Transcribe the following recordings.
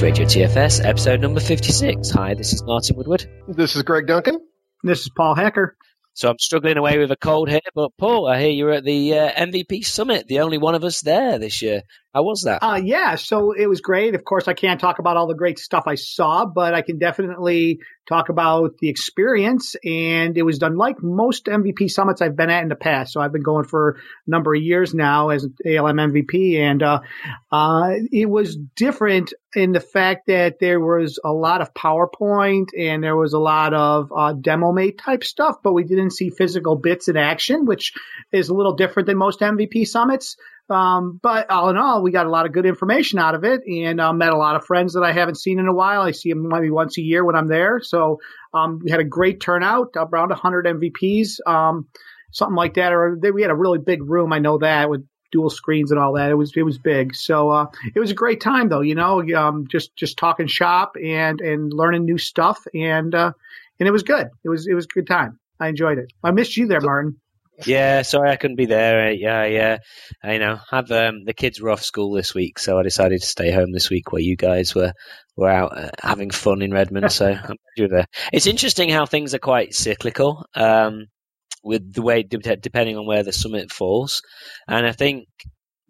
It's Radio TFS, episode number 56. Hi, this is Martin Woodward. This is Greg Duncan. This is Paul Hacker. So I'm struggling away with a cold here, but Paul, I hear you're at the uh, MVP Summit, the only one of us there this year. How was that? Uh, yeah, so it was great. Of course, I can't talk about all the great stuff I saw, but I can definitely talk about the experience. And it was done like most MVP summits I've been at in the past. So I've been going for a number of years now as ALM MVP, and uh, uh, it was different in the fact that there was a lot of PowerPoint and there was a lot of uh, demo made type stuff, but we didn't see physical bits in action, which is a little different than most MVP summits. Um, but all in all, we got a lot of good information out of it and uh, met a lot of friends that I haven't seen in a while. I see them maybe once a year when I'm there. So um, we had a great turnout, around 100 MVPs, um, something like that. Or they, we had a really big room. I know that with dual screens and all that. It was it was big. So uh, it was a great time though. You know, um, just just talking shop and and learning new stuff and uh, and it was good. It was it was a good time. I enjoyed it. I missed you there, Martin. Yeah, sorry I couldn't be there. Yeah, yeah. I know. Have um, the kids were off school this week, so I decided to stay home this week where you guys were were out uh, having fun in Redmond. so I'm you there. It's interesting how things are quite cyclical. Um, with the way depending on where the summit falls, and I think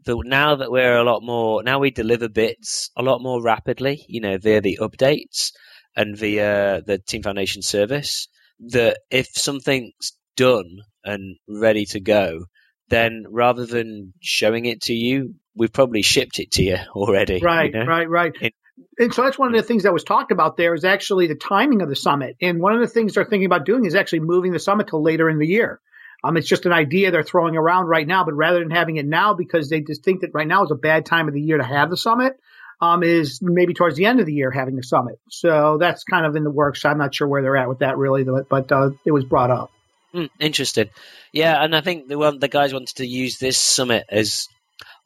that now that we're a lot more now we deliver bits a lot more rapidly. You know, via the updates and via the Team Foundation service. That if something's done and ready to go, then rather than showing it to you, we've probably shipped it to you already. Right, you know? right, right. It, and so that's one of the things that was talked about there is actually the timing of the summit. And one of the things they're thinking about doing is actually moving the summit to later in the year. Um, it's just an idea they're throwing around right now, but rather than having it now because they just think that right now is a bad time of the year to have the summit, um, is maybe towards the end of the year having the summit. So that's kind of in the works. I'm not sure where they're at with that really, but uh, it was brought up. Mm, interesting. Yeah, and I think the one the guys wanted to use this summit as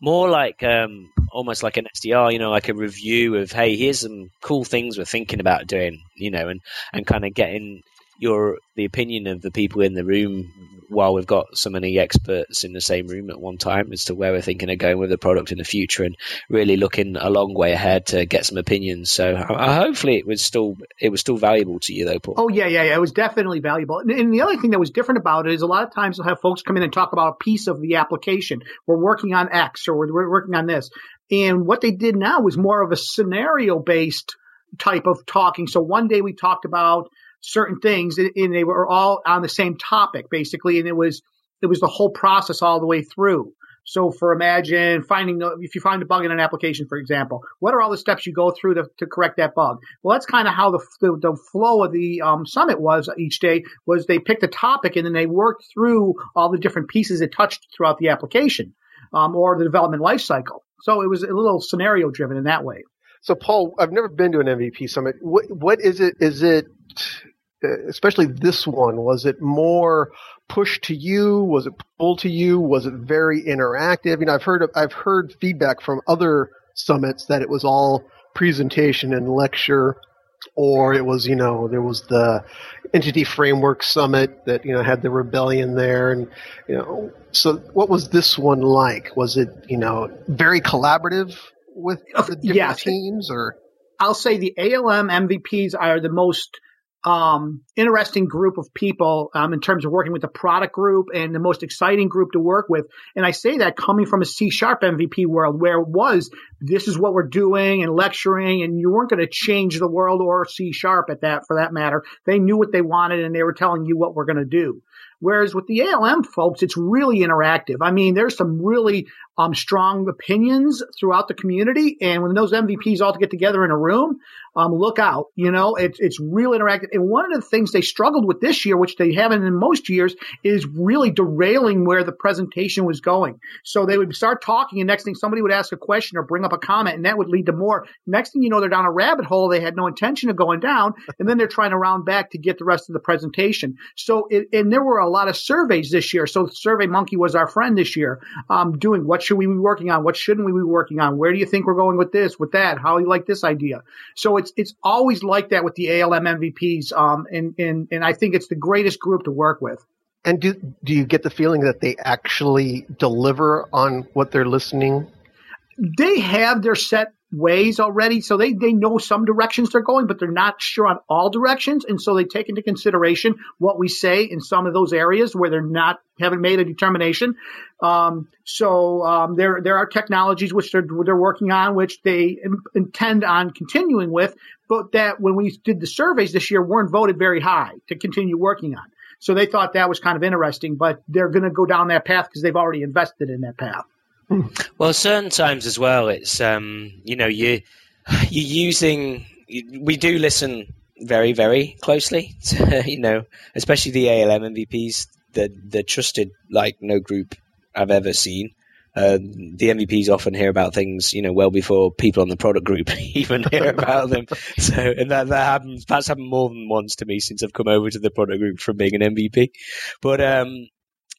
more like um, almost like an SDR, you know, like a review of hey, here's some cool things we're thinking about doing, you know, and and kind of getting your the opinion of the people in the room while we've got so many experts in the same room at one time as to where we're thinking of going with the product in the future and really looking a long way ahead to get some opinions. So uh, hopefully it was still it was still valuable to you though, Paul. Oh yeah, yeah, yeah. It was definitely valuable. And, and the other thing that was different about it is a lot of times we'll have folks come in and talk about a piece of the application. We're working on X or we're, we're working on this. And what they did now was more of a scenario based type of talking. So one day we talked about certain things and, they were all on the same topic basically. And it was, it was the whole process all the way through. So for imagine finding, if you find a bug in an application, for example, what are all the steps you go through to, to correct that bug? Well, that's kind of how the, the, the, flow of the um, summit was each day was they picked a topic and then they worked through all the different pieces it touched throughout the application um, or the development life cycle. So it was a little scenario driven in that way. So Paul, I've never been to an MVP summit. What, what is it? Is it Uh, especially this one, was it more push to you? Was it pull to you? Was it very interactive? You know, I've heard I've heard feedback from other summits that it was all presentation and lecture, or it was you know there was the entity framework summit that you know had the rebellion there, and you know so what was this one like? Was it you know very collaborative with oh, the different yes. teams or? I'll say the ALM MVPs are the most um, interesting group of people um, in terms of working with the product group and the most exciting group to work with. And I say that coming from a C sharp MVP world where it was, this is what we're doing and lecturing and you weren't going to change the world or C sharp at that for that matter. They knew what they wanted and they were telling you what we're going to do. Whereas with the ALM folks, it's really interactive. I mean, there's some really um, strong opinions throughout the community. And when those MVPs all get together in a room, um, look out. You know, it's it's real interactive. And one of the things they struggled with this year, which they haven't in most years, is really derailing where the presentation was going. So they would start talking, and next thing somebody would ask a question or bring up a comment, and that would lead to more. Next thing you know, they're down a rabbit hole they had no intention of going down, and then they're trying to round back to get the rest of the presentation. So, it, and there were a lot of surveys this year. So, Survey Monkey was our friend this year, um, doing what should we be working on? What shouldn't we be working on? Where do you think we're going with this, with that? How do you like this idea? So it's it's always like that with the ALM MVPs, um, and and and I think it's the greatest group to work with. And do do you get the feeling that they actually deliver on what they're listening? They have their set ways already. So they, they know some directions they're going, but they're not sure on all directions. And so they take into consideration what we say in some of those areas where they're not haven't made a determination. Um, so um, there there are technologies which they're they're working on, which they in, intend on continuing with, but that when we did the surveys this year weren't voted very high to continue working on. So they thought that was kind of interesting, but they're going to go down that path because they've already invested in that path. Well, certain times as well, it's um, you know you you're using. We do listen very very closely, to, you know, especially the ALM MVPs. The the trusted like no group I've ever seen. Uh, the MVPs often hear about things, you know, well before people on the product group even hear about them. So, and that, that happens, that's happened more than once to me since I've come over to the product group from being an MVP. But, um,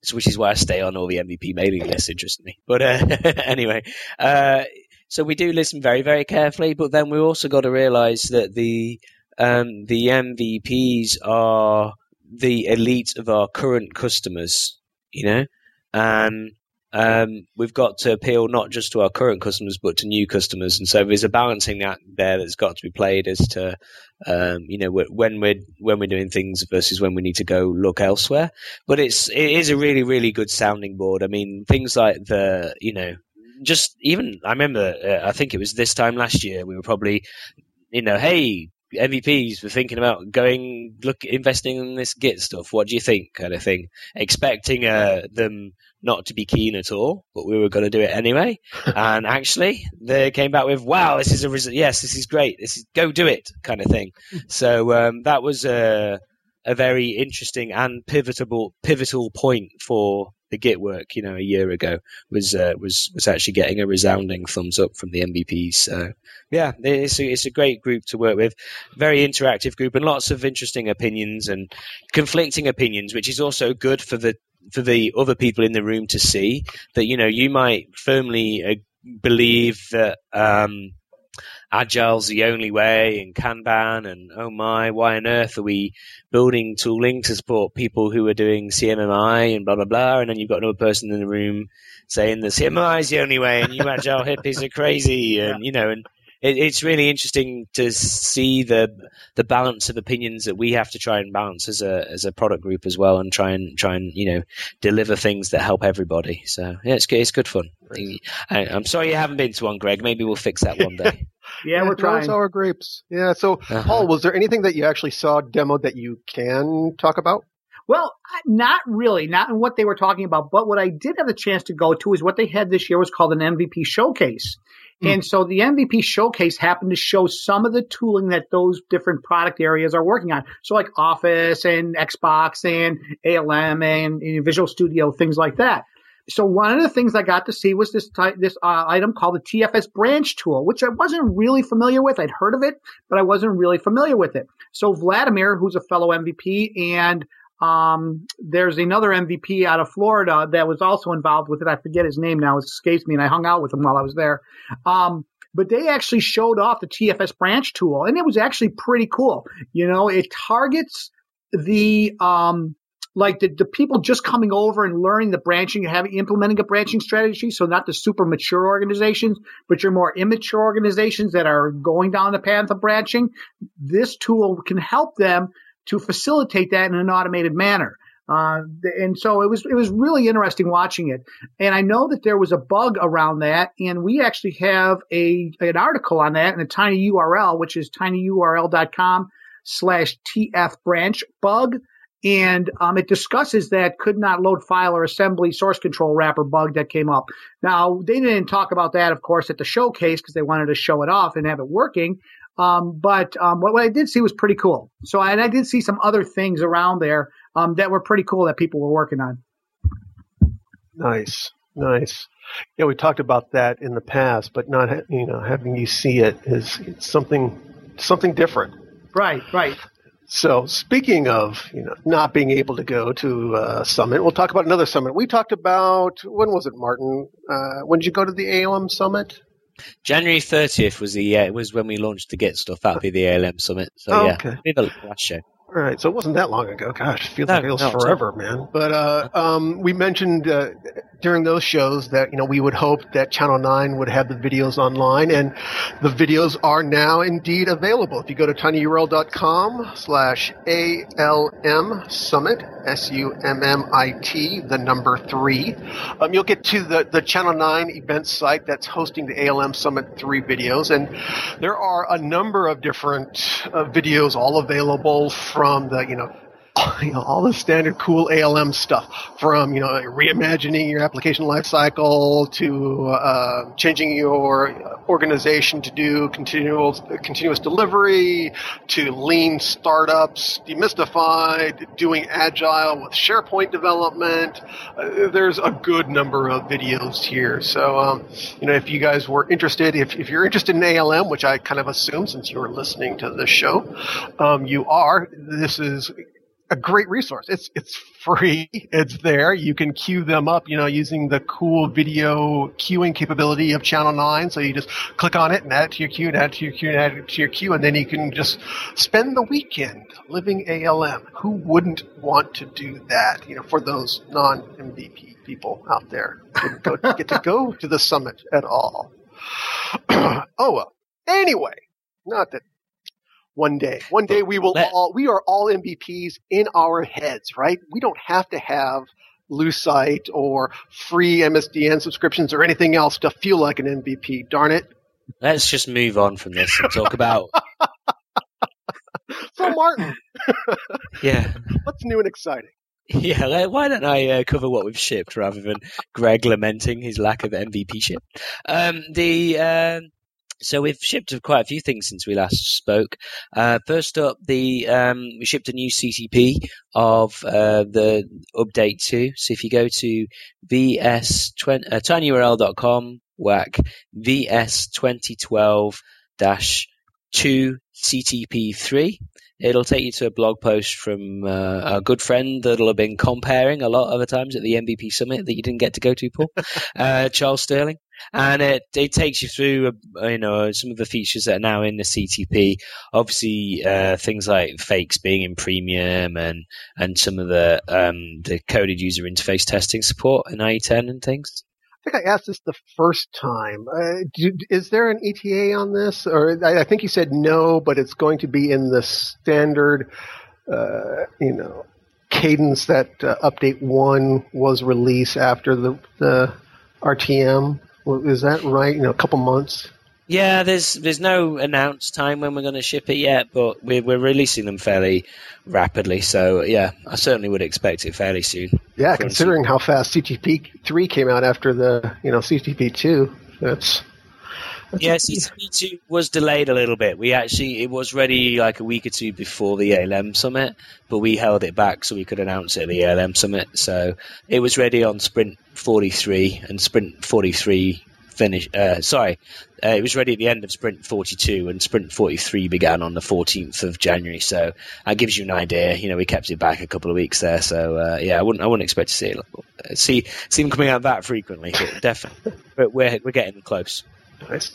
so which is why I stay on all the MVP mailing lists, interestingly. But, uh, anyway, uh, so we do listen very, very carefully, but then we also got to realize that the, um, the MVPs are the elite of our current customers, you know, and um, we've got to appeal not just to our current customers but to new customers, and so there's a balancing act there that's got to be played as to um, you know when we're when we're doing things versus when we need to go look elsewhere. But it's it is a really really good sounding board. I mean things like the you know just even I remember uh, I think it was this time last year we were probably you know hey MVPs were thinking about going look investing in this Git stuff. What do you think? Kind of thing, expecting uh, them not to be keen at all, but we were going to do it anyway. and actually, they came back with, "Wow, this is a res- yes, this is great. This is go do it," kind of thing. so um, that was a a very interesting and pivotal pivotal point for the Git work. You know, a year ago was uh, was was actually getting a resounding thumbs up from the MVPs. So yeah, it's a, it's a great group to work with, very interactive group, and lots of interesting opinions and conflicting opinions, which is also good for the for the other people in the room to see that you know you might firmly uh, believe that um, agile's the only way and kanban and oh my why on earth are we building tooling to support people who are doing cmmi and blah blah blah and then you've got another person in the room saying the cmmi is the only way and you agile hippies are crazy and you know and it, it's really interesting to see the the balance of opinions that we have to try and balance as a as a product group as well, and try and try and you know deliver things that help everybody. So yeah, it's good. It's good fun. I, am sorry you haven't been to one, Greg. Maybe we'll fix that one day. yeah, we're trying. Sour grapes. Yeah. So, uh-huh. Paul, was there anything that you actually saw demoed that you can talk about? Well, not really, not in what they were talking about, but what I did have the chance to go to is what they had this year was called an MVP showcase. Mm. And so the MVP showcase happened to show some of the tooling that those different product areas are working on. So like Office and Xbox and ALM and, Visual Studio, things like that. So one of the things I got to see was this this uh, item called the TFS branch tool, which I wasn't really familiar with. I'd heard of it, but I wasn't really familiar with it. So Vladimir, who's a fellow MVP, and um, there's another MVP out of Florida that was also involved with it. I forget his name now; it escapes me, and I hung out with him while I was there. Um, but they actually showed off the TFS branch tool, and it was actually pretty cool. You know, it targets the um, like the, the people just coming over and learning the branching, having implementing a branching strategy. So not the super mature organizations, but your more immature organizations that are going down the path of branching. This tool can help them to facilitate that in an automated manner. Uh, and so it was it was really interesting watching it. And I know that there was a bug around that, and we actually have a an article on that in a tiny URL, which is tinyurl.com slash tf branch bug. And um, it discusses that could not load file or assembly source control wrapper bug that came up. Now, they didn't talk about that, of course, at the showcase because they wanted to show it off and have it working. Um, but um, what, what, I did see was pretty cool. So and I did see some other things around there um, that were pretty cool that people were working on. Nice, nice. Yeah, we talked about that in the past, but not you know having you see it is something something different. Right, right. So speaking of you know not being able to go to uh, summit, we'll talk about another summit. We talked about when was it, Martin? Uh, when did you go to the ALM summit? January 30th was the uh, was when we launched the Git stuff. That'll be the ALM summit. So oh, yeah, okay. be the last show. All right, so it wasn't that long ago. Gosh, it feels No, like it was no, forever, man. But uh, um, we mentioned uh, during those shows that you know we would hope that Channel Nine would have the videos online, and the videos are now indeed available. If you go to tinyurl.com/slash ALM Summit, S U M M I T, the number three, um, you'll get to the the Channel Nine event site that's hosting the ALM Summit three videos, and there are a number of different uh, videos all available from the you know you know, all the standard cool ALM stuff from, you know, reimagining your application lifecycle to uh, changing your organization to do continuous, continuous delivery to lean startups, demystified, doing agile with SharePoint development. Uh, there's a good number of videos here. So, um, you know, if you guys were interested, if, if you're interested in ALM, which I kind of assume since you were listening to this show, um, you are, this is a great resource. It's it's free. It's there. You can queue them up, you know, using the cool video queuing capability of Channel Nine. So you just click on it and add it to your queue, and add it to your queue, and add it to your queue, and then you can just spend the weekend living ALM. Who wouldn't want to do that? You know, for those non MVP people out there, didn't get to go to the summit at all. oh well. Anyway, not that one day. One day we will Let- all, we are all MVPs in our heads, right? We don't have to have Lucite or free MSDN subscriptions or anything else to feel like an MVP. Darn it. Let's just move on from this and talk about So Martin, yeah. what's new and exciting? Yeah, why don't I uh, cover what we've shipped rather than Greg lamenting his lack of MVP ship? Um, the um so we've shipped quite a few things since we last spoke. Uh, first up, the um, we shipped a new CTP of uh, the update two. So if you go to vs20 uh, tinyurl.com whack vs 2012 dash two CTP three. It'll take you to a blog post from uh, a good friend that'll have been comparing a lot of the times at the MVP summit that you didn't get to go to, Paul, uh, Charles Sterling, and it it takes you through uh, you know some of the features that are now in the CTP. Obviously, uh, things like fakes being in premium and and some of the um, the coded user interface testing support in IE10 and things. I think I asked this the first time. Uh, do, is there an ETA on this? Or I, I think you said no, but it's going to be in the standard, uh, you know, cadence that uh, update one was released after the the RTM. Is that right? You know, a couple months. Yeah, there's there's no announced time when we're going to ship it yet, but we're we're releasing them fairly rapidly. So yeah, I certainly would expect it fairly soon. Yeah, considering how fast CTP three came out after the you know CTP two, that's, that's Yeah, CTP two was delayed a little bit. We actually it was ready like a week or two before the ALM summit, but we held it back so we could announce it at the ALM summit. So it was ready on Sprint 43 and Sprint 43 finish. Uh, sorry, uh, it was ready at the end of Sprint 42, and Sprint 43 began on the 14th of January. So that gives you an idea. You know, we kept it back a couple of weeks there. So uh, yeah, I wouldn't I wouldn't expect to see it see see them coming out that frequently, but definitely. But we're we're getting close. nice.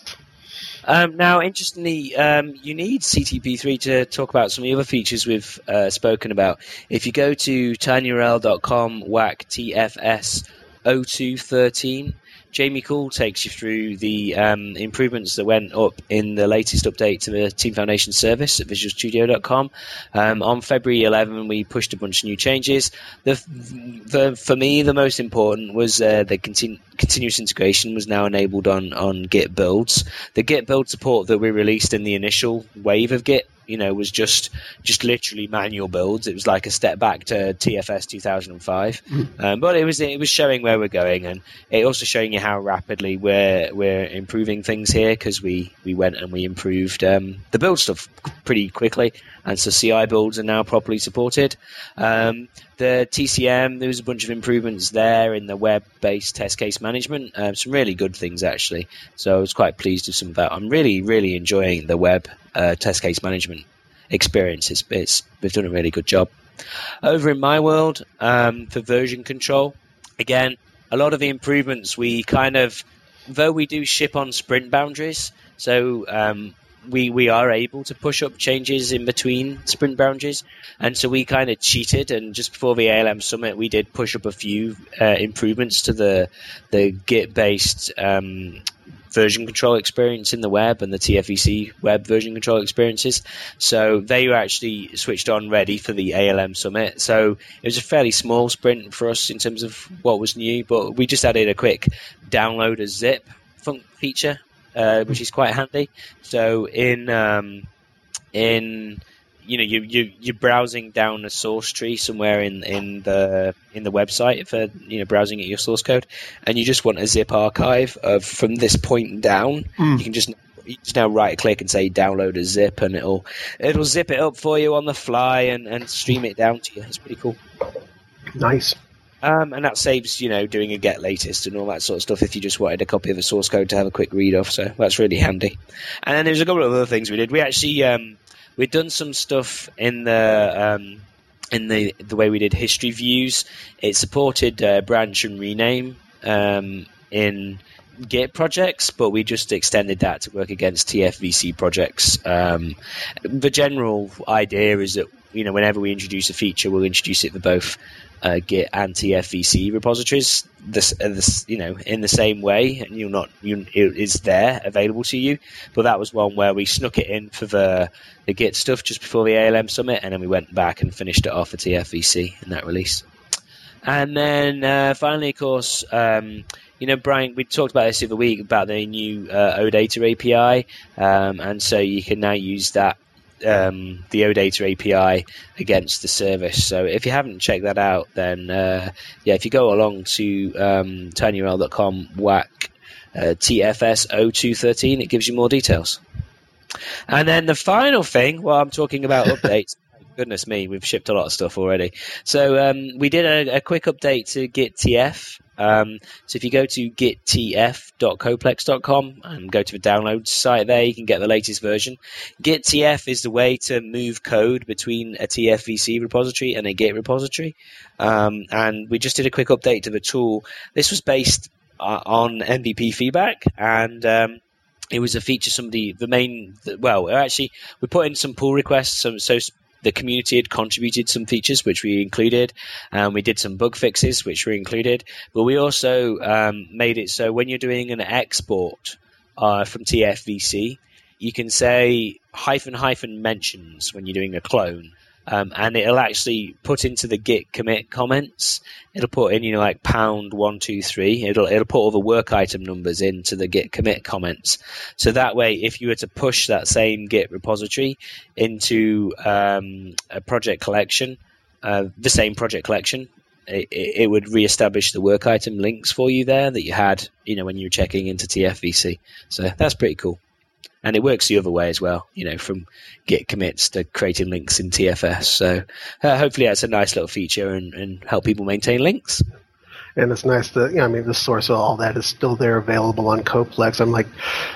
Um, now, interestingly, um, you need CTP3 to talk about some of the other features we've uh, spoken about. If you go to tinyurl.com whack TFS 0213, Jamie Cool takes you through the um, improvements that went up in the latest update to the Team Foundation service at VisualStudio.com. Um, on February 11, we pushed a bunch of new changes. The, the for me, the most important was uh, the continu- continuous integration was now enabled on on Git builds. The Git build support that we released in the initial wave of Git you know was just just literally manual builds. It was like a step back to TFS 2005, um, but it was it was showing where we're going, and it also showing you how rapidly we're we're improving things here because we we went and we improved um, the build stuff pretty quickly, and so CI builds are now properly supported. Um, the TCM, there was a bunch of improvements there in the web-based test case management. Um, some really good things actually. So I was quite pleased with some of that. I'm really, really enjoying the web uh, test case management experience. It's, it's they've done a really good job. Over in my world, um, for version control, again, a lot of the improvements we kind of, though we do ship on sprint boundaries, so um, we we are able to push up changes in between sprint boundaries, and so we kind of cheated. And just before the ALM summit, we did push up a few uh, improvements to the the Git based um, version control experience in the web and the TFVC web version control experiences. So they were actually switched on ready for the ALM summit. So it was a fairly small sprint for us in terms of what was new, but we just added a quick download a zip feature, uh, which is quite handy. So in um, in you know you, you you're browsing down a source tree somewhere in in the in the website for you know browsing at your source code, and you just want a zip archive of from this point down. Mm. You can just you just now right click and say download a zip, and it'll it'll zip it up for you on the fly and, and stream it down to you. It's pretty cool. Nice. Um, and that saves, you know, doing a get latest and all that sort of stuff if you just wanted a copy of the source code to have a quick read of. So that's really handy. And then there's a couple of other things we did. We actually um, we'd done some stuff in the um, in the the way we did history views. It supported uh, branch and rename um, in Git projects, but we just extended that to work against TFVC projects. Um, the general idea is that you know whenever we introduce a feature, we'll introduce it for both uh, Git and TFVC repositories. This, uh, this, you know, in the same way, and you're not, you, it is there available to you. But that was one where we snuck it in for the the Git stuff just before the ALM summit, and then we went back and finished it off for TFVC in that release. And then uh, finally, of course, um, you know, Brian, we talked about this the other week about the new uh, OData API, um, and so you can now use that um, the OData API against the service. So if you haven't checked that out, then uh, yeah, if you go along to um, tinyurl.com whack uh, TFS 0213, it gives you more details. And then the final thing, while I'm talking about updates, goodness me, we've shipped a lot of stuff already. So um, we did a, a, quick update to Git TF. Um, so if you go to gittf.codeplex.com and go to the download site there, you can get the latest version. GitTF is the way to move code between a TFVC repository and a Git repository. Um, and we just did a quick update to the tool. This was based uh, on MVP feedback and um, it was a feature somebody the main well actually we put in some pull requests so, so the community had contributed some features which we included. and we did some bug fixes which were included, but we also um, made it so when you're doing an export uh, from TFVC, you can say hyphen hyphen mentions when you're doing a clone um, and it'll actually put into the Git commit comments. It'll put in, you know, like pound one two three. It'll it'll put all the work item numbers into the Git commit comments. So that way, if you were to push that same Git repository into um, a project collection, uh, the same project collection, it, it, would reestablish the work item links for you there that you had, you know, when you were checking into TFVC. So that's pretty cool and it works the other way as well. You know, from Git commits to creating links in TFS. So uh, hopefully that's a nice little feature and, and help people maintain links. And it's nice that, you know, I mean, the source of all that is still there available on CodePlex. I'm like,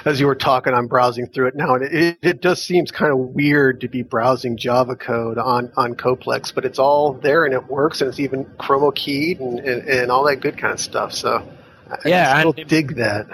as you were talking, I'm browsing through it now, and it, it just seems kind of weird to be browsing Java code on, on CodePlex, but it's all there and it works, and it's even chroma keyed and, and, and all that good kind of stuff. So I yeah, still dig that.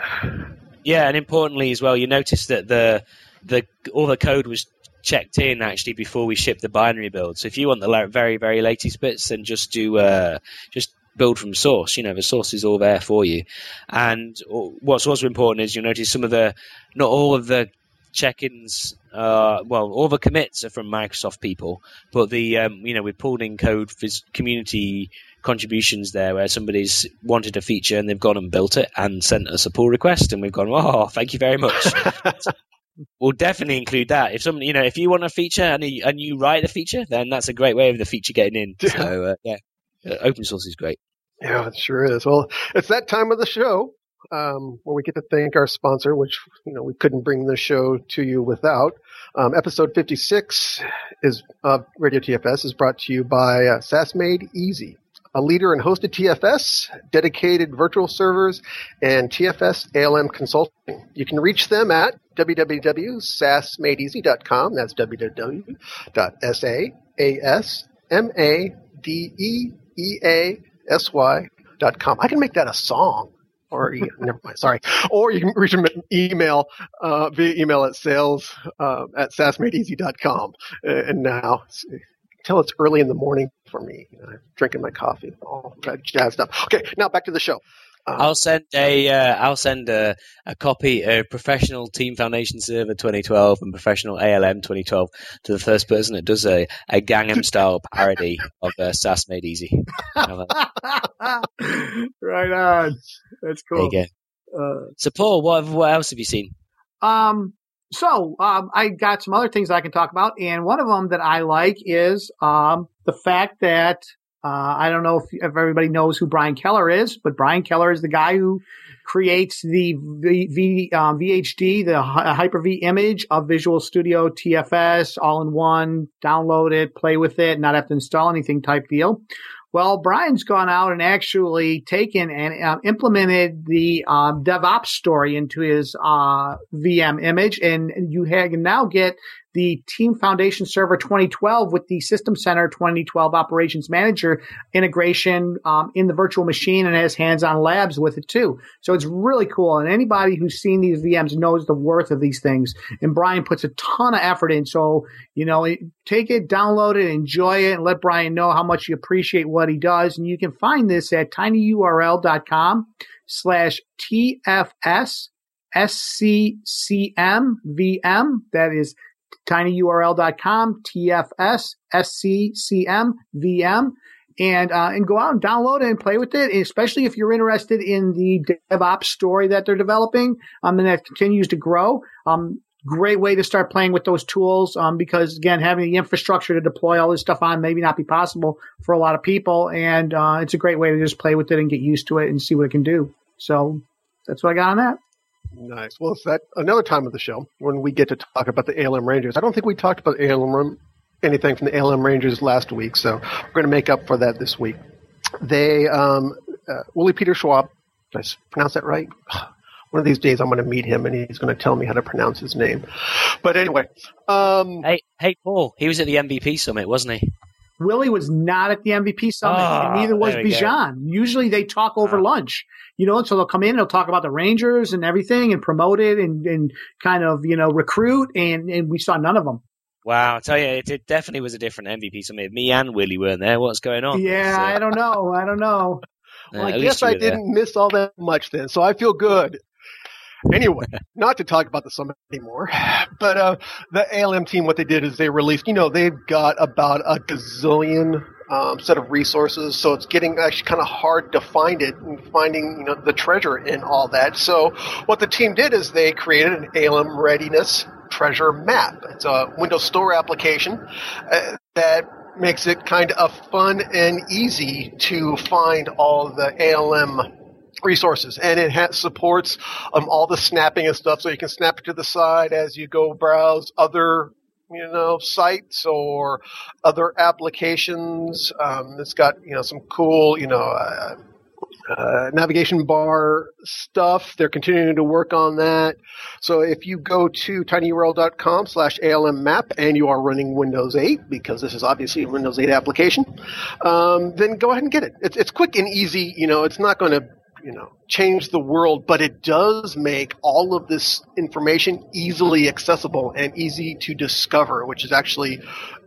Yeah, and importantly as well, you notice that the the all the code was checked in actually before we shipped the binary build. So if you want the very very latest bits, then just do uh, just build from source. You know, the source is all there for you. And what's also important is you notice some of the not all of the check-ins uh, well all the commits are from microsoft people but the um, you know we pulled in code for community contributions there where somebody's wanted a feature and they've gone and built it and sent us a pull request and we've gone, oh, thank you very much. we'll definitely include that. If somebody, you know, if you want a feature and, you, and you write the feature, then that's a great way of the feature getting in. Yeah. So, uh, yeah, uh, open source is great. Yeah, it sure is. Well, it's that time of the show um, where we get to thank our sponsor, which you know we couldn't bring the show to you without. Um, episode 56 is of Radio TFS is brought to you by uh, SaaS Made Easy a leader in hosted TFS, dedicated virtual servers, and TFS ALM consulting. You can reach them at www.saasmadeeasy.com. That's www.saasmadeeasy.com. I can make that a song. or never mind, sorry. Or you can reach them email uh, via email at sales uh, at saasmadeeasy.com. And now, until it's early in the morning for me, you know, I'm drinking my coffee, all that jazz stuff. Okay, now back to the show. Um, I'll send a uh, I'll send a, a copy of Professional Team Foundation Server 2012 and Professional ALM 2012 to the first person that does a, a Gangnam style parody of uh, SaaS Made Easy. right on. That's cool. There you go. Uh, so, Paul, what what else have you seen? Um, so um, I got some other things I can talk about, and one of them that I like is um, the fact that uh, I don't know if, if, everybody knows who Brian Keller is, but Brian Keller is the guy who creates the v, v, um, VHD, the Hyper-V image of Visual Studio TFS, all in one. Download it, play with it, not have to install anything type deal. Well, Brian's gone out and actually taken and uh, implemented the uh, DevOps story into his uh, VM image, and you can now get the Team Foundation Server 2012 with the System Center 2012 Operations Manager integration um, in the virtual machine and has hands-on labs with it too. So it's really cool. And anybody who's seen these VMs knows the worth of these things. And Brian puts a ton of effort in. So, you know, take it, download it, enjoy it, and let Brian know how much you appreciate what he does. And you can find this at tinyurl.com slash TFS SCCM VM. That is tinyurl.com, TFS, and, uh, and go out and download and play with it, especially if you're interested in the DevOps story that they're developing, um, and that continues to grow. Um, great way to start playing with those tools um, because again having the infrastructure to deploy all this stuff on maybe not be possible for a lot of people and uh, it's a great way to just play with it and get used to it and see what it can do so that's what i got on that Nice. Well, it's that another time of the show when we get to talk about the ALM Rangers. I don't think we talked about ALM anything from the ALM Rangers last week, so we're going to make up for that this week. They, um, uh, Willy-Peter Schaub, did I pronounce that right? One of these days I'm going to meet him and he's going to tell me how to pronounce his name. But anyway. Um, hey, hey, Paul, he was at the MVP summit, wasn't he? Willy was not at the MVP summit, oh, and ah, neither was Bijan. Usually they talk over oh. lunch, you know, so they'll come in and they'll talk about the Rangers and everything and promote it and, and kind of, you know, recruit, and, and we saw none of them. Wow, I tell you, it, it definitely was a different MVP summit. Me and Willy weren't there. What's going on? Yeah, so. Uh, I don't know. I don't know. well, I guess I didn't there. miss all that much then, so I feel good. Anyway, not to talk about the summit anymore, but uh, the ALM team, what they did is they released, you know, they've got about a gazillion um, set of resources, so it's getting actually kind of hard to find it and finding, you know, the treasure in all that. So what the team did is they created an ALM readiness treasure map. It's a Windows Store application uh, that makes it kind of fun and easy to find all the ALM resources, and it has, supports um, all the snapping and stuff. So you can snap it to the side as you go browse other you know sites or other applications. Um, it's got you know some cool you know. Uh, uh, navigation bar stuff. They're continuing to work on that. So if you go to tinyurl.com slash ALM map and you are running Windows 8, because this is obviously a Windows 8 application, um, then go ahead and get it. It's, it's quick and easy. You know, it's not going to you know, change the world, but it does make all of this information easily accessible and easy to discover, which is actually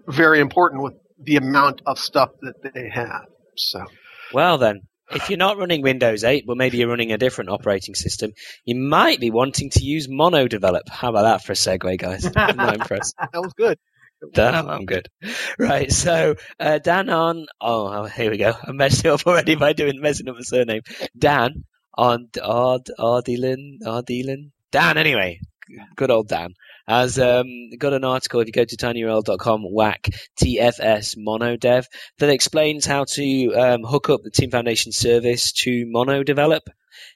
very important with the amount of stuff that they have. So, well then, if you're not running Windows 8, but maybe you're running a different operating system, you might be wanting to use MonoDevelop. How about that for a segue, guys? I'm not impressed. That was good. Damn, I'm good. Right, so uh, Dan on. Oh, oh, here we go. I messed it up already by doing messing up the surname. Dan on Ard Ardilin Ardilin Dan. Anyway, good old Dan has um, got an article. If you go to tinyurl.com, whack TFS MonoDev that explains how to um, hook up the Team Foundation service to MonoDevelop.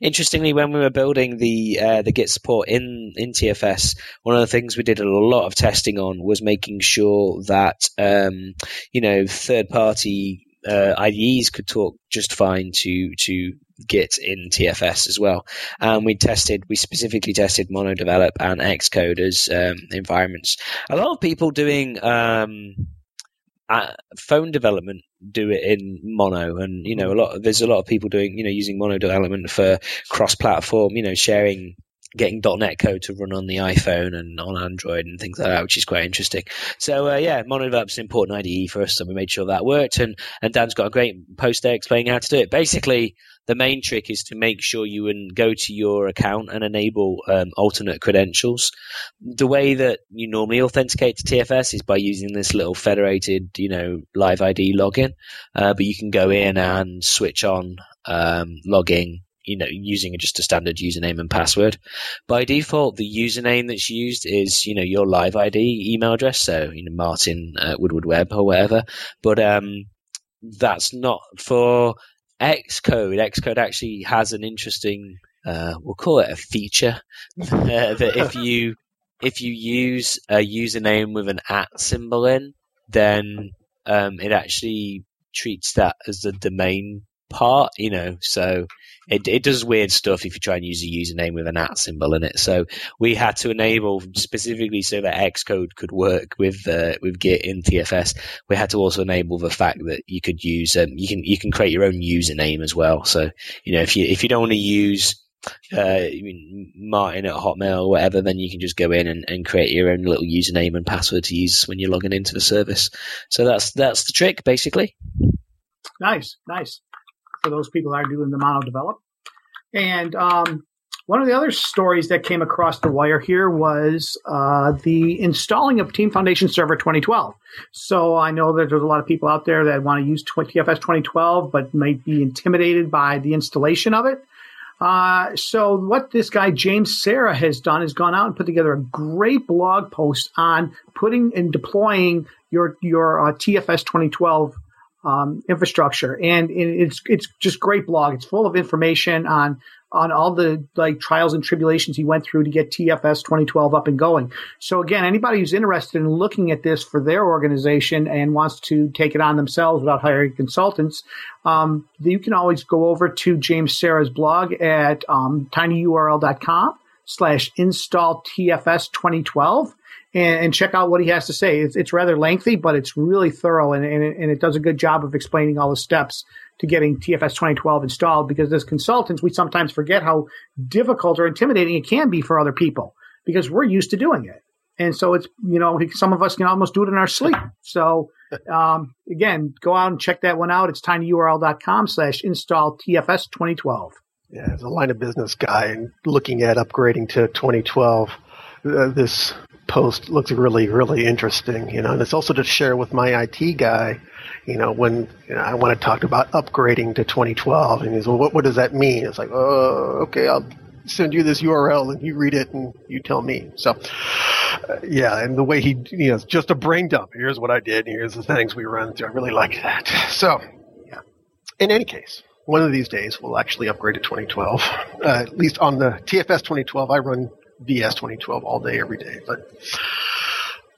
Interestingly, when we were building the uh, the Git support in in TFS, one of the things we did a lot of testing on was making sure that um, you know third party uh, IDEs could talk just fine to to Git in TFS as well. And we tested, we specifically tested MonoDevelop and Xcode as um, environments. A lot of people doing um, uh, phone development do it in mono and you know a lot there's a lot of people doing you know using mono development for cross platform you know sharing getting .NET code to run on the iPhone and on Android and things like that, which is quite interesting. So uh, yeah, is an important IDE for us, so we made sure that worked. And and Dan's got a great post there explaining how to do it. Basically, the main trick is to make sure you and go to your account and enable um, alternate credentials. The way that you normally authenticate to TFS is by using this little federated, you know, live ID login. Uh, but you can go in and switch on um, logging you know, using just a standard username and password. By default, the username that's used is, you know, your live ID email address. So, you know, Martin uh, Woodward Web or whatever. But, um, that's not for Xcode. Xcode actually has an interesting, uh, we'll call it a feature uh, that if you, if you use a username with an at symbol in, then, um, it actually treats that as the domain part, you know, so it, it does weird stuff if you try and use a username with an at symbol in it. So we had to enable specifically so that Xcode could work with uh, with Git in TFS. We had to also enable the fact that you could use um, you can you can create your own username as well. So you know if you if you don't want to use uh, Martin at Hotmail or whatever, then you can just go in and, and create your own little username and password to use when you're logging into the service. So that's that's the trick, basically. Nice, nice for those people that are doing the mono develop. And um, one of the other stories that came across the wire here was uh, the installing of Team Foundation Server 2012. So I know that there's a lot of people out there that want to use TFS 2012, but might be intimidated by the installation of it. Uh, so what this guy James Serra has done is gone out and put together a great blog post on putting and deploying your your uh, TFS 2012 um, infrastructure, and it's it's just great blog. It's full of information on on all the like trials and tribulations he went through to get TFS 2012 up and going. So again, anybody who's interested in looking at this for their organization and wants to take it on themselves without hiring consultants, um, you can always go over to James Serra's blog at um, tinyurl.com slash install TFS 2012 and, and, check out what he has to say. It's, it's rather lengthy, but it's really thorough and, and, it, and it does a good job of explaining all the steps to getting TFS 2012 installed because as consultants, we sometimes forget how difficult or intimidating it can be for other people because we're used to doing it. And so it's, you know, some of us can almost do it in our sleep. So, um, again, go out and check that one out. It's tinyurl.com slash install TFS 2012. Yeah, as a line of business guy and looking at upgrading to 2012, uh, this post looks really, really interesting, you know, and it's also to share with my IT guy, you know, when you know, I want to talk about upgrading to 2012 and he's, well, what, what does that mean? It's like, oh, okay, I'll send you this URL and you read it and you tell me. So, uh, yeah, and the way he, you know, it's just a brain dump. Here's what I did. Here's the things we run through. I really like that. So, yeah. In any case, one of these days we'll actually upgrade to 2012. Uh, at least on the TFS 2012, I run VS 2012 all day, every day. But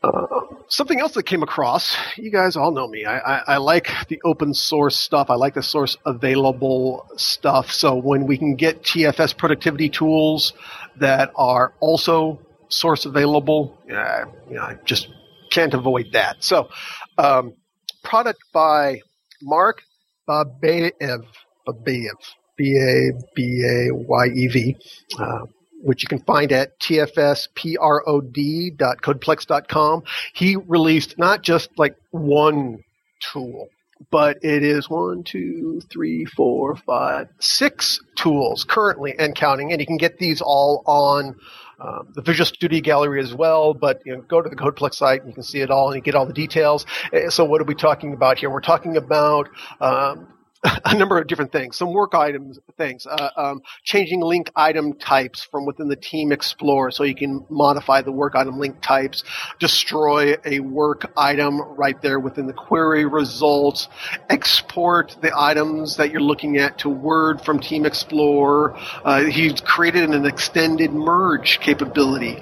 uh, something else that came across, you guys all know me. I, I, I, like the open source stuff. I like the source available stuff. So when we can get TFS productivity tools that are also source available, yeah, you know, I just can't avoid that. So, um, product by Mark Babayev, Babayev, B A B A Y E V. Uh, which you can find at tfsprod.codeplex.com. He released not just like one tool, but it is one, two, three, four, five, six tools currently and counting. And you can get these all on um, the Visual Studio Gallery as well. But you know, go to the CodePlex site and you can see it all and you get all the details. Eh, so what are we talking about here? We're talking about um, a number of different things, some work items things, uh, um, changing link item types from within the Team Explorer so you can modify the work item link types, destroy a work item right there within the query results, export the items that you're looking at to Word from Team Explorer. Uh, he's created an extended merge capability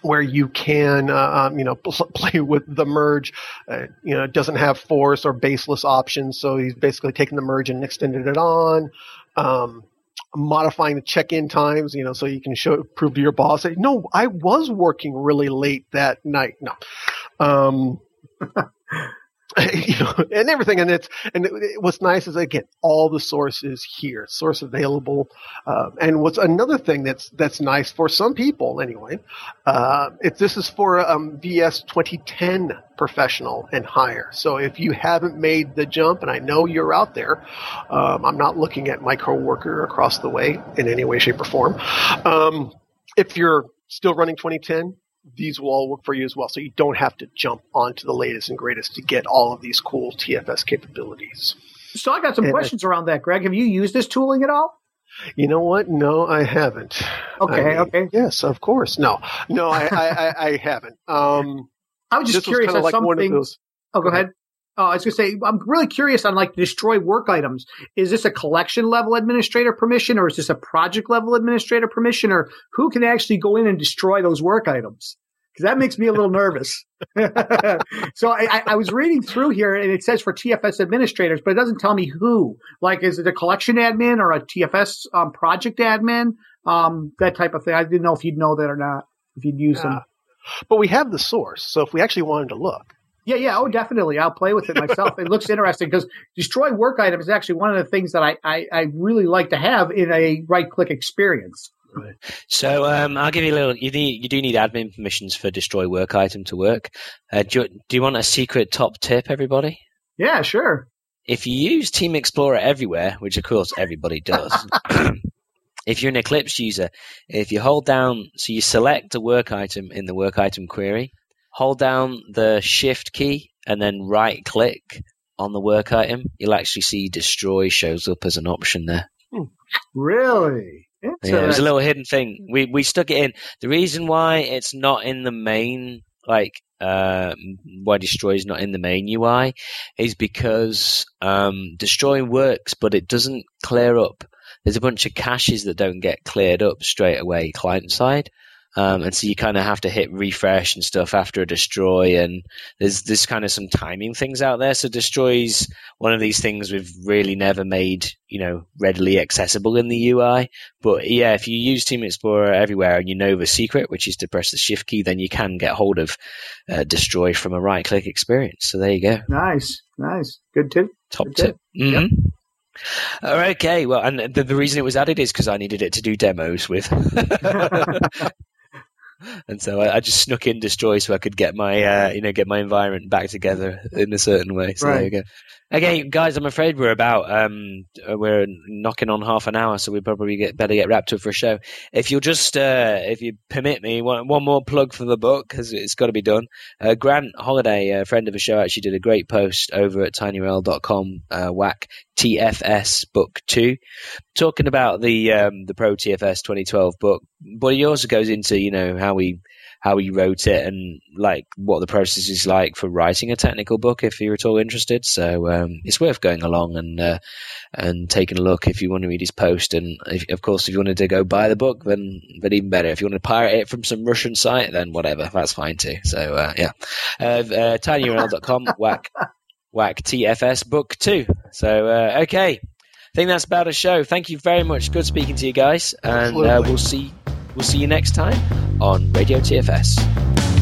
where you can, uh, um, you know, pl- play with the merge. Uh, you know, it doesn't have force or baseless options, so he's basically taken the merge and extended it on. Um, modifying the check-in times, you know, so you can show prove to your boss, say, no, I was working really late that night. No. Um, you know, and everything. And it's and what's nice is again all the sources here, source available. Uh, and what's another thing that's that's nice for some people anyway. Uh, if this is for um, VS 2010 professional and higher. So if you haven't made the jump, and I know you're out there, um, I'm not looking at my coworker across the way in any way, shape, or form. Um, if you're still running 2010, these will all work for you as well. So you don't have to jump onto the latest and greatest to get all of these cool TFS capabilities. So I got some and questions I, around that, Greg. Have you used this tooling at all? You know what? No, I haven't. Okay, I mean, okay. Yes, of course. No, no, I, I, I, haven't. Um, I was just curious. Was like something. Those, oh, go ahead. Oh, I was going to say, I'm really curious on like destroy work items. Is this a collection level administrator permission or is this a project level administrator permission or who can actually go in and destroy those work items? Because that makes me a little nervous. so I, I, was reading through here and it says for TFS administrators, but it doesn't tell me who. Like, is it a collection admin or a TFS um, project admin? Um, that type of thing. I didn't know if you'd know that or not, if you'd use yeah. them. But we have the source. So if we actually wanted to look, yeah, yeah, oh, definitely. I'll play with it myself. it looks interesting because destroy work item is actually one of the things that I, I, I really like to have in a right click experience. Right. So um, I'll give you a little. You need, you do need admin permissions for destroy work item to work. Uh, do, you, do you want a secret top tip, everybody? Yeah, sure. If you use Team Explorer everywhere, which of course everybody does, if you're an Eclipse user, if you hold down, so you select a work item in the work item query, hold down the shift key and then right click on the work item, you'll actually see destroy shows up as an option there. Hmm. Really? Yeah, there's a little hidden thing. We we stuck it in. The reason why it's not in the main like uh, why destroy is not in the main UI is because um, destroy works, but it doesn't clear up. There's a bunch of caches that don't get cleared up straight away client side. Um, and so you kind of have to hit refresh and stuff after a destroy, and there's there's kind of some timing things out there. So destroys one of these things we've really never made, you know, readily accessible in the UI. But yeah, if you use Team Explorer everywhere and you know the secret, which is to press the Shift key, then you can get hold of uh, destroy from a right click experience. So there you go. Nice, nice, good tip. Top good tip. tip. Mm-hmm. Yep. Okay, well, and the, the reason it was added is because I needed it to do demos with. and so I, I, just snuck in destroy so I could get my uh, you know get my environment back together in a certain way. So right. there you go. Okay, guys, I'm afraid we're about um, uh, we're knocking on half an hour, so we probably get better get wrapped up for a show. If you'll just uh, if you permit me, one, one more plug for the book because it's got to be done. Uh, Grant Holliday, a friend of the show, actually did a great post over at tinyurl.com. Uh, whack TFS book two, talking about the um, the Pro TFS 2012 book, but he also goes into you know how we how he wrote it and like what the process is like for writing a technical book if you're at all interested. So um, it's worth going along and uh, and taking a look if you want to read his post. And if, of course, if you wanted to go buy the book, then then even better. If you want to pirate it from some Russian site, then whatever, that's fine too. So uh, yeah, uh, uh, tinyurl.com whack whack TFS book two. So uh, okay. I think that's about a show. Thank you very much. Good speaking to you guys, and uh, we'll see we'll see you next time on Radio TFS.